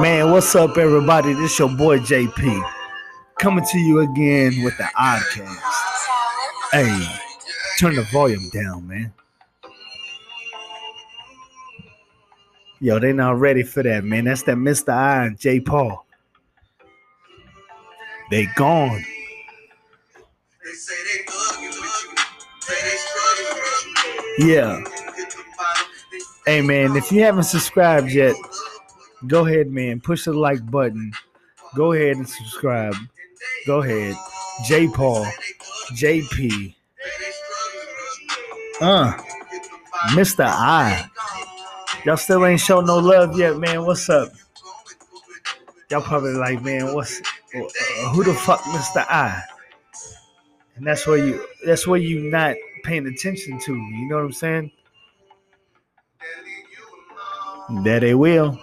Man, what's up, everybody? This your boy JP coming to you again with the Oddcast. Hey, turn the volume down, man. Yo, they not ready for that, man. That's that Mr. I and J. Paul. They gone. Yeah. Hey, man, if you haven't subscribed yet, go ahead, man. Push the like button. Go ahead and subscribe. Go ahead. J. Paul, JP. Uh, Mr. I. Y'all still ain't show no love yet, man. What's up? Y'all probably like, man, what's uh, who the fuck Mr. I? And that's where you that's where you not paying attention to. You know what I'm saying? That they will.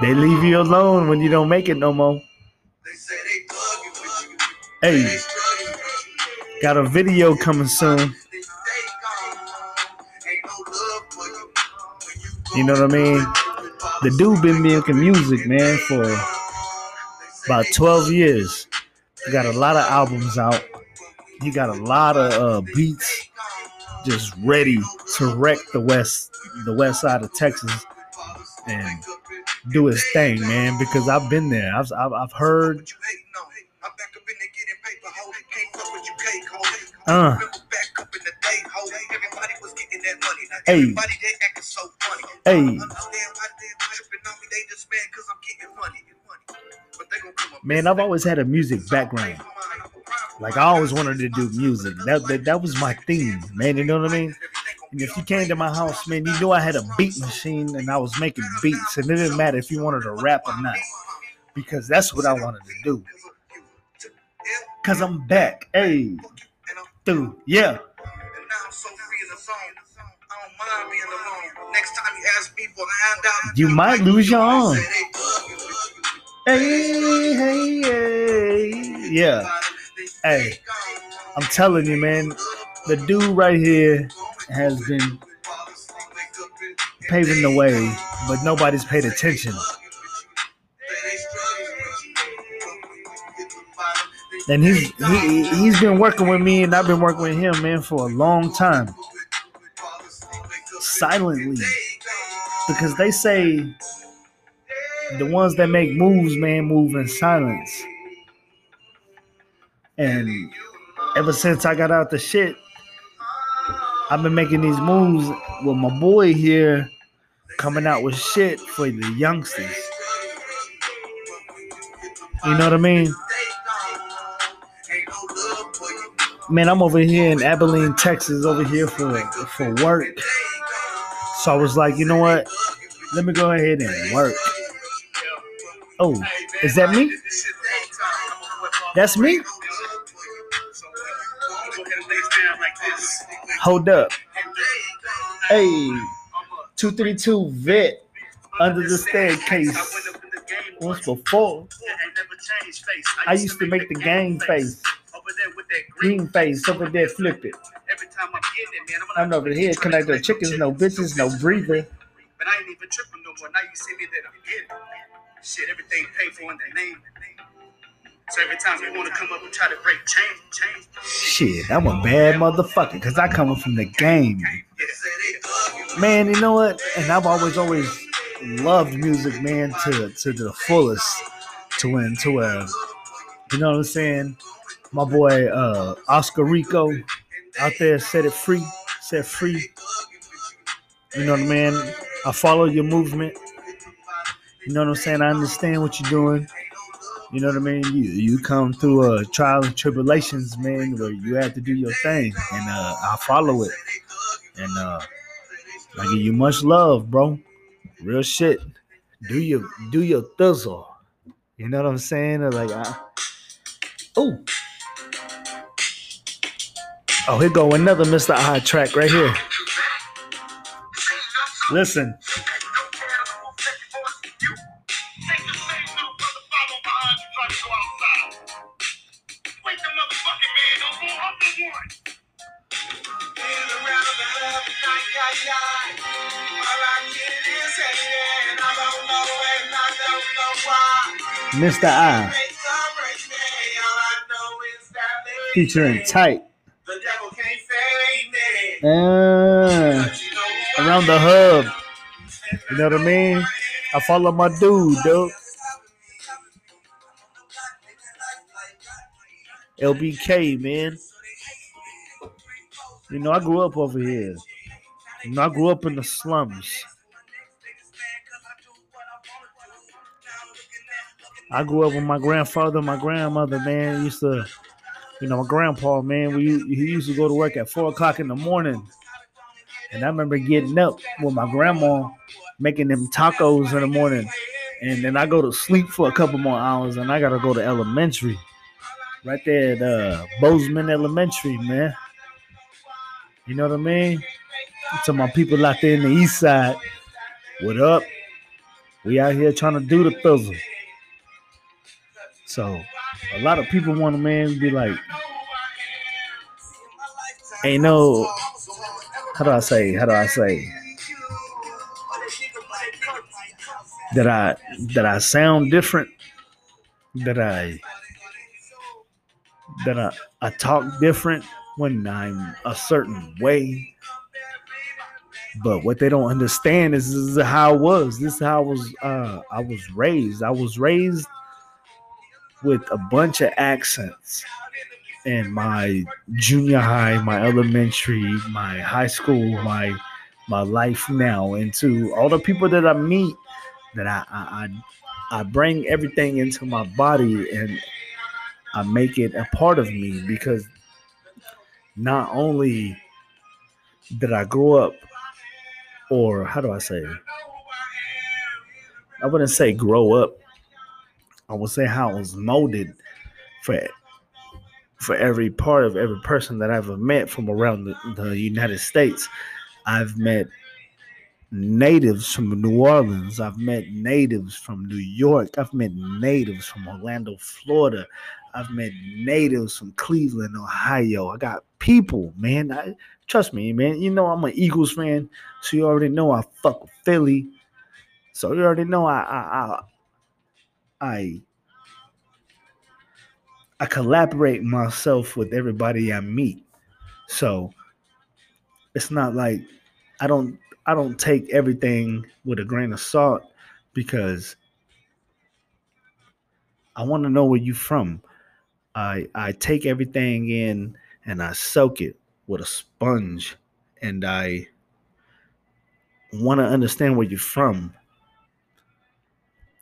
They leave you alone when you don't make it no more. Hey, got a video coming soon. You know what I mean? The dude been making music, man, for about 12 years. He got a lot of albums out. He got a lot of uh, beats just ready to wreck the west, the west side of Texas, and do his thing, man. Because I've been there. I've I've, I've heard. Uh. Hey. Hey. Man, I've always had a music background. Like I always wanted to do music. That, that that was my theme, man. You know what I mean? And if you came to my house, man, you knew I had a beat machine and I was making beats, and it didn't matter if you wanted to rap or not, because that's what I wanted to do. Cause I'm back, hey, dude, yeah. You might lose your arm. Hey, hey, hey, yeah. Hey, I'm telling you, man, the dude right here has been paving the way, but nobody's paid attention. And he's he he's been working with me, and I've been working with him, man, for a long time. Silently, because they say the ones that make moves, man, move in silence. And ever since I got out the shit, I've been making these moves with my boy here coming out with shit for the youngsters. You know what I mean? Man, I'm over here in Abilene, Texas, over here for for work. So I was like, you know what? Let me go ahead and work. Oh, is that me? That's me? Hold up. Hey, 232 vet under the staircase. Once before, I used to make the game face. Green face over there, flip it. I'm over here connected chickens, no bitches, no breathing. But I ain't even tripping no more. Now you see me that I'm getting. Shit, everything paid for in the name. Want to come up and try to break. Shit, I'm a bad motherfucker because I come from the game. Man, you know what? And I've always, always loved music, man, to to the fullest. To win, to uh, you know what I'm saying? My boy uh Oscar Rico out there set it free, set free. You know what I mean? I follow your movement. You know what I'm saying? I understand what you're doing. You know what I mean? You you come through uh, trial and tribulations, man, where you have to do your thing, and uh, I follow it. And uh, I give you much love, bro. Real shit. Do your do your thizzle. You know what I'm saying? Like, I, oh, oh, here go another Mr. I track right here. Listen. Mr. I. Featuring Tight. Uh, around the hub. You know what I mean? I follow my dude, dude. LBK, man. You know, I grew up over here. You know, I grew up in the slums. I grew up with my grandfather, my grandmother, man. Used to, you know, my grandpa, man. We he used to go to work at four o'clock in the morning, and I remember getting up with my grandma, making them tacos in the morning, and then I go to sleep for a couple more hours, and I gotta go to elementary, right there at uh, Bozeman Elementary, man. You know what I mean? To my people out there in the east side, what up? We out here trying to do the thizzle. So a lot of people want to man be like, ain't no how do I say? How do I say? That I that I sound different, that I that I, I talk different when I'm a certain way. But what they don't understand is this is how I was. This is how I was uh I was raised. I was raised with a bunch of accents in my junior high, my elementary, my high school, my my life now, and to all the people that I meet, that I I, I bring everything into my body and I make it a part of me because not only did I grow up, or how do I say? I wouldn't say grow up. I would say how I was molded for for every part of every person that I've ever met from around the, the United States. I've met natives from New Orleans. I've met natives from New York. I've met natives from Orlando, Florida. I've met natives from Cleveland, Ohio. I got people, man. I, trust me, man. You know I'm an Eagles fan, so you already know I fuck with Philly. So you already know I I I I, I collaborate myself with everybody I meet. So it's not like I don't I don't take everything with a grain of salt because I want to know where you're from. I I take everything in and I soak it with a sponge and I want to understand where you're from.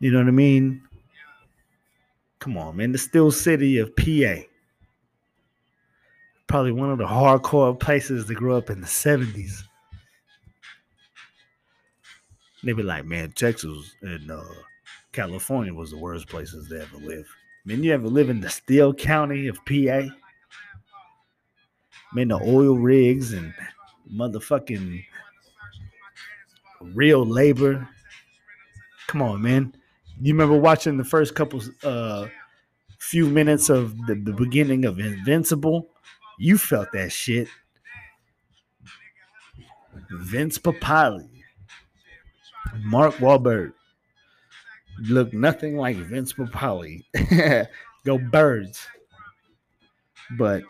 You know what I mean? Come on, man. The Steel City of PA. Probably one of the hardcore places to grow up in the 70s. They be like, man, Texas and uh, California was the worst places to ever live. Man, you ever live in the Steele County of PA? Man, the oil rigs and motherfucking real labor. Come on, man. You remember watching the first couple uh few minutes of the, the beginning of Invincible? You felt that shit. Vince Papale. Mark Wahlberg look nothing like Vince Papale. Go birds. But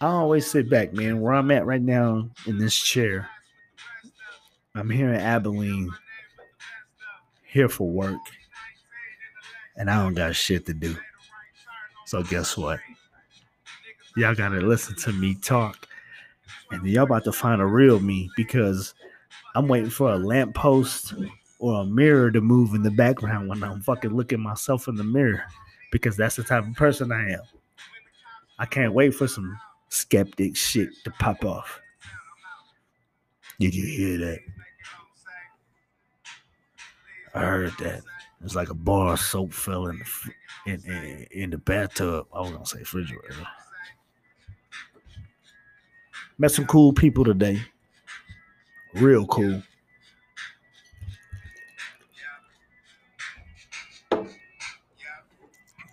I always sit back, man. Where I'm at right now in this chair, I'm here in Abilene, here for work, and I don't got shit to do. So guess what? Y'all gotta listen to me talk, and y'all about to find a real me because I'm waiting for a lamppost or a mirror to move in the background when I'm fucking looking myself in the mirror because that's the type of person I am. I can't wait for some skeptic shit to pop off. Did you hear that? I heard that. It's like a bar of soap fell in the in, in, in the bathtub. I was gonna say refrigerator. Met some cool people today. Real cool.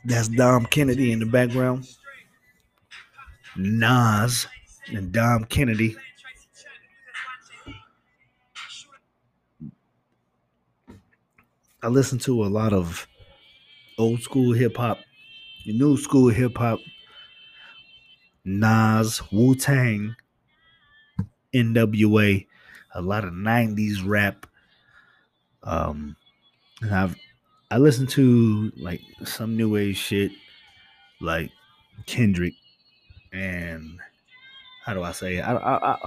That's Dom Kennedy in the background. Nas and Dom Kennedy. I listen to a lot of old school hip hop, new school hip hop, Nas, Wu Tang, NWA, a lot of 90s rap. Um, and I've I listen to like some new age shit like Kendrick and how do I say it? I, I, I,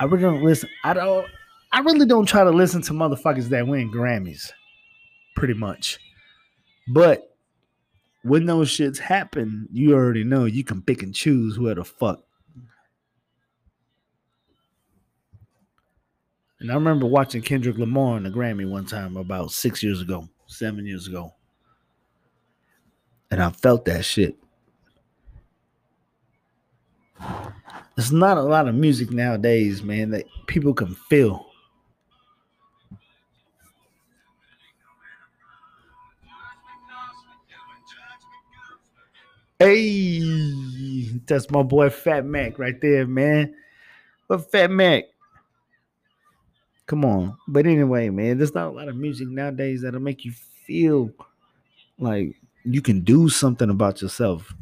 I really don't listen. I don't. I really don't try to listen to motherfuckers that win Grammys, pretty much. But when those shits happen, you already know you can pick and choose where the fuck. And I remember watching Kendrick Lamar in the Grammy one time about six years ago, seven years ago. And I felt that shit. There's not a lot of music nowadays, man, that people can feel. Hey, that's my boy Fat Mac right there, man. But Fat Mac, come on. But anyway, man, there's not a lot of music nowadays that'll make you feel like you can do something about yourself.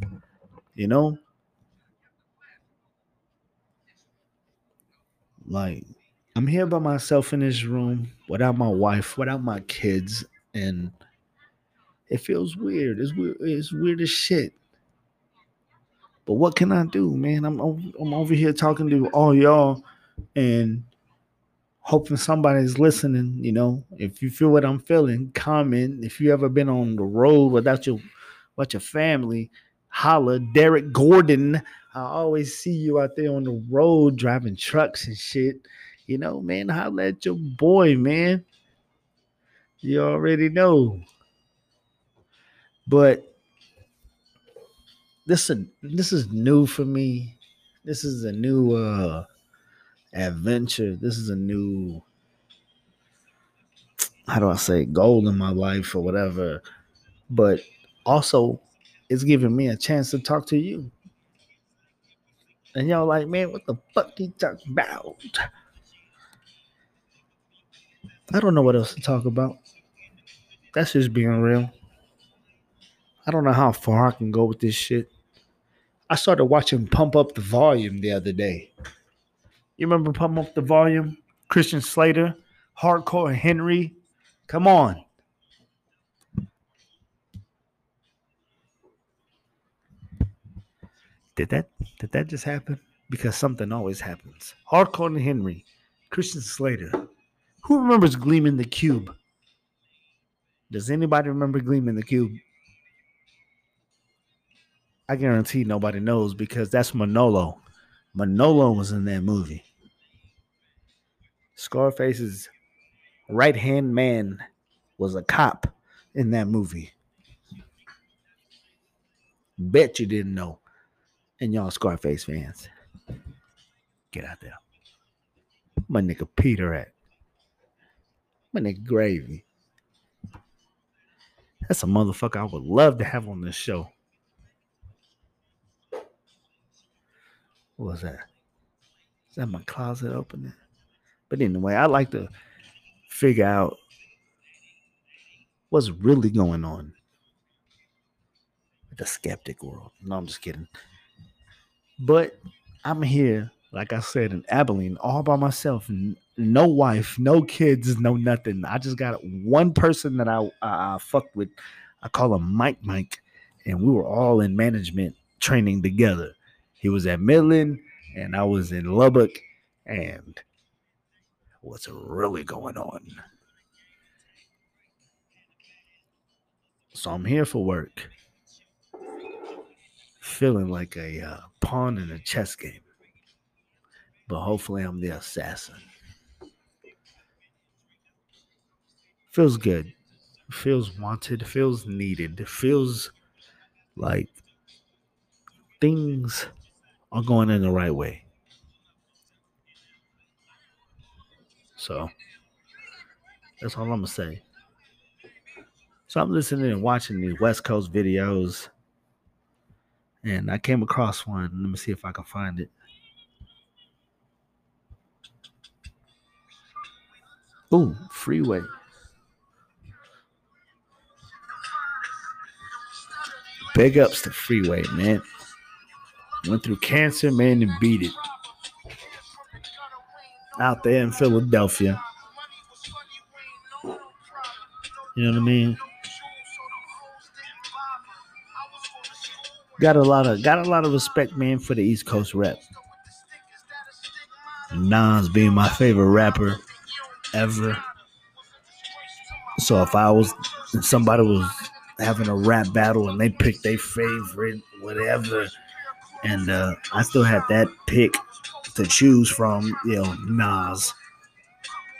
You know? Like, I'm here by myself in this room without my wife, without my kids, and it feels weird. It's weird. It's weird as shit. But what can I do, man? I'm I'm over here talking to all y'all and hoping somebody's listening. You know, if you feel what I'm feeling, comment. If you ever been on the road without your without your family, holla. Derek Gordon I always see you out there on the road driving trucks and shit. You know, man, holla at your boy, man. You already know. But this is this is new for me. This is a new uh adventure. This is a new how do I say goal in my life or whatever. But also it's giving me a chance to talk to you. And y'all like, man, what the fuck you talking about? I don't know what else to talk about. That's just being real. I don't know how far I can go with this shit. I started watching Pump Up the Volume the other day. You remember Pump Up the Volume? Christian Slater, Hardcore Henry. Come on. Did that did that just happen? Because something always happens. Hardcore Henry, Christian Slater. Who remembers Gleaming the Cube? Does anybody remember Gleaming the Cube? I guarantee nobody knows because that's Manolo. Manolo was in that movie. Scarface's right hand man was a cop in that movie. Bet you didn't know and y'all Scarface fans, get out there. My nigga Peter at. My nigga Gravy. That's a motherfucker I would love to have on this show. What was that? Is that my closet opening? But anyway, I like to figure out what's really going on with the skeptic world. No, I'm just kidding. But I'm here, like I said, in Abilene, all by myself. No wife, no kids, no nothing. I just got one person that I I, I fucked with. I call him Mike Mike, and we were all in management training together. He was at Midland, and I was in Lubbock, and what's really going on? So I'm here for work feeling like a uh, pawn in a chess game. But hopefully, I'm the assassin. Feels good. Feels wanted. Feels needed. Feels like things are going in the right way. So that's all I'm gonna say. So I'm listening and watching these West Coast videos, and I came across one. Let me see if I can find it. Ooh, freeway. Big ups to freeway, man. Went through cancer, man, and beat it. Out there in Philadelphia. You know what I mean? Got a lot of got a lot of respect, man, for the East Coast rap. Nas being my favorite rapper ever. So if I was somebody was having a rap battle and they picked their favorite, whatever, and uh, I still had that pick to choose from, you know, Nas.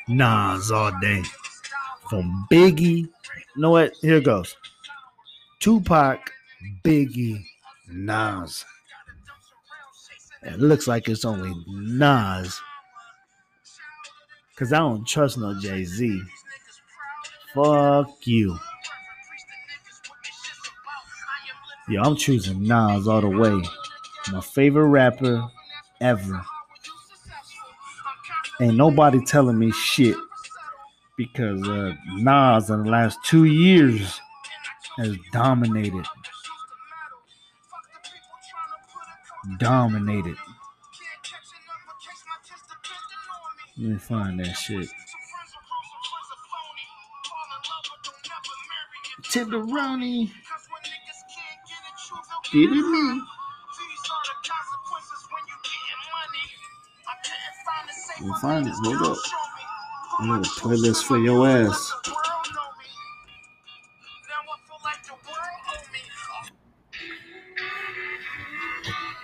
Nas all day. From Biggie. You know what? Here goes. Tupac, Biggie, Nas. It looks like it's only Nas. Cause I don't trust no Jay-Z. Fuck you. Yo, I'm choosing Nas all the way. My favorite rapper ever. Ain't nobody telling me shit because uh, Nas in the last two years has dominated. Dominated. Let me find that shit. Tenderoni. Did it me? We'll find it. Hold up. I got a playlist for your ass.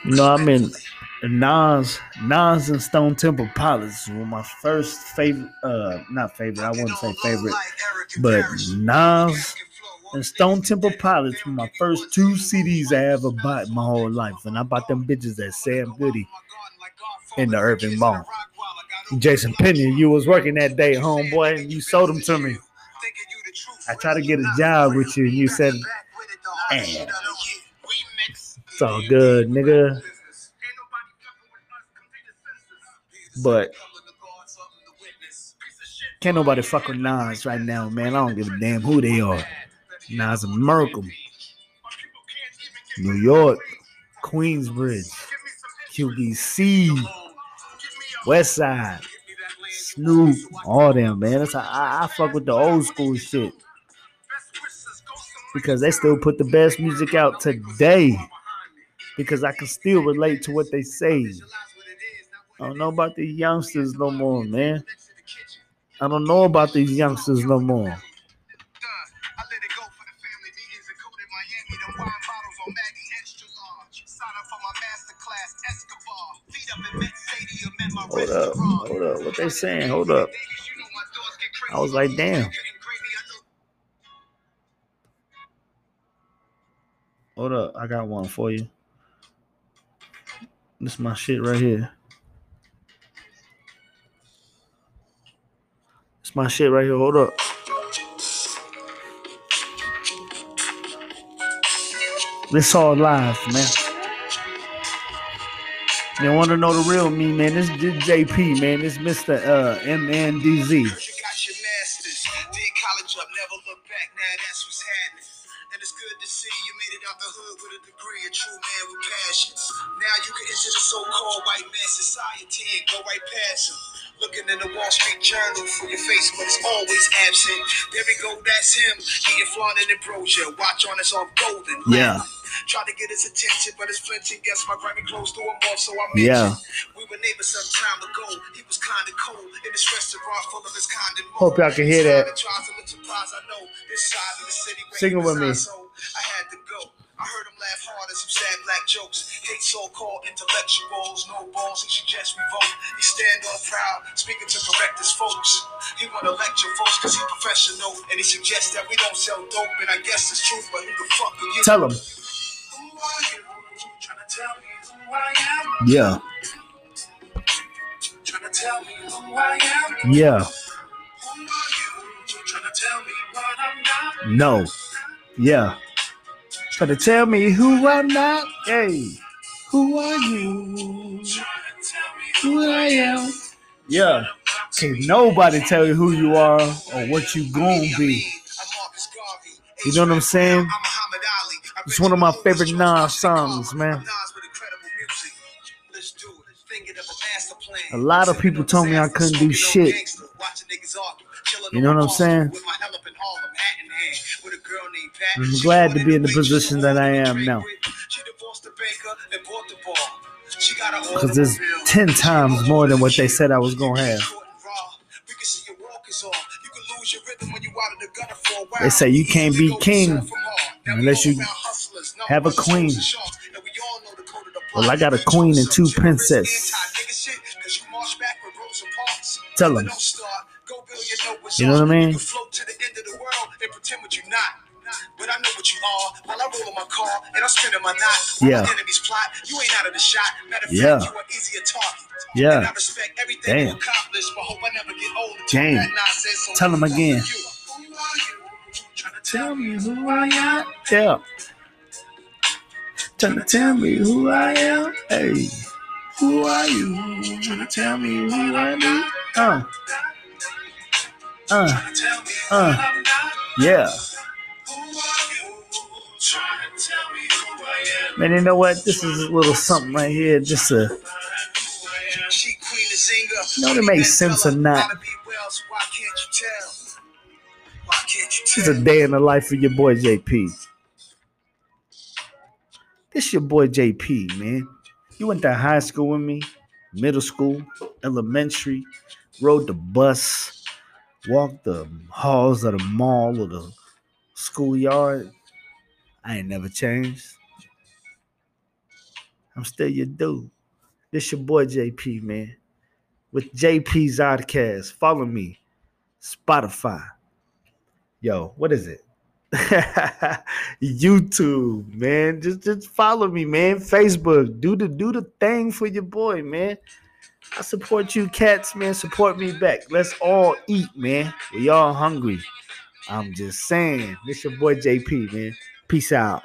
No, I mean Nas, Nas and Stone Temple Pilots were my first favorite. Uh, not favorite. I wouldn't say favorite, but Nas and Stone Temple Pilots were my first two CDs I ever bought my whole life, and I bought them bitches at Sam Goody in the Urban Mall. Jason Penny, you was working that day, homeboy, and you sold them to me. I tried to get a job with you, and you said, "Man, it's all good, nigga." But can't nobody fuck with Nas right now, man. I don't give a damn who they are. Nas and Merkel, New York, Queensbridge, QBC, West Side, Snoop, all them, man. That's how I, I fuck with the old school shit. Because they still put the best music out today. Because I can still relate to what they say. I don't know about these youngsters no more, man. I don't know about these youngsters no more. Hold up, hold up. What they saying? Hold up. I was like, damn. Hold up, I got one for you. This is my shit right here. It's my shit right here. Hold up. This all live, man. You want to know the real me, man? This is JP, man. This Mr. Uh, MNDZ. And it's good to see you made it out the hood with a degree, a true man with passions. Now you can enter the so-called white man society and go right past him. Looking in the Wall Street Journal for your face, but it's always absent. There we go, that's him. He flaunting. Watch on us all golden. Yeah. Try to get his attention, but it's flinching. Guess my grimy clothes threw him off, so I mentioned. Yeah. We were neighbors some time ago. He was kind of cold in this restaurant full of his kind and Hope y'all can hear that. Sing with me. I had to go. I heard him laugh hard at some sad black jokes. Hate so-called intellectuals, no balls. He suggests we vote. He stand on proud, speaking to correct his folks. He wanna lecture folks cause he professional, and he suggests that we don't sell dope. And I guess it's true, but who the fuck are you? Tell him. Yeah. Yeah. No. Yeah. Try to tell me who I'm not. Hey, who are you? Who I am. Yeah. Can't nobody tell you who you are or what you gonna be. You know what I'm saying? It's one of my favorite Nas songs, man. A lot of people told me I couldn't do shit. You know what I'm saying? I'm glad to be in the position that I am now. Because there's 10 times more than what they said I was going to have. They say you can't be king unless you have a queen. Well, I got a queen and two princesses. Tell them. You know what I mean? But I know what you are while I roll in my car and I'm spinning my knot. Yeah. My enemies plot, you ain't out of the shot. Matter of yeah. fact, you are easier target. Yeah. And I respect everything Damn. you accomplished, but hope I never get old. Damn. So Tell them again. Tell me who I am. Yeah. Trying to tell me who I am. Hey. Who are you? Trying to tell me who I am. Uh. Uh. Uh. Yeah. Man, you know what? This is a little something right here. Just a. You know, it makes sense or not. Is a day in the life of your boy JP. This your boy JP, man. You went to high school with me, middle school, elementary, rode the bus, walked the halls of the mall or the schoolyard. I ain't never changed. I'm still your dude. This your boy JP, man. With JP's Oddcast. Follow me. Spotify. Yo, what is it? YouTube, man. Just just follow me, man. Facebook. Do the do the thing for your boy, man. I support you cats, man. Support me back. Let's all eat, man. We all hungry. I'm just saying. This your boy JP, man. Peace out.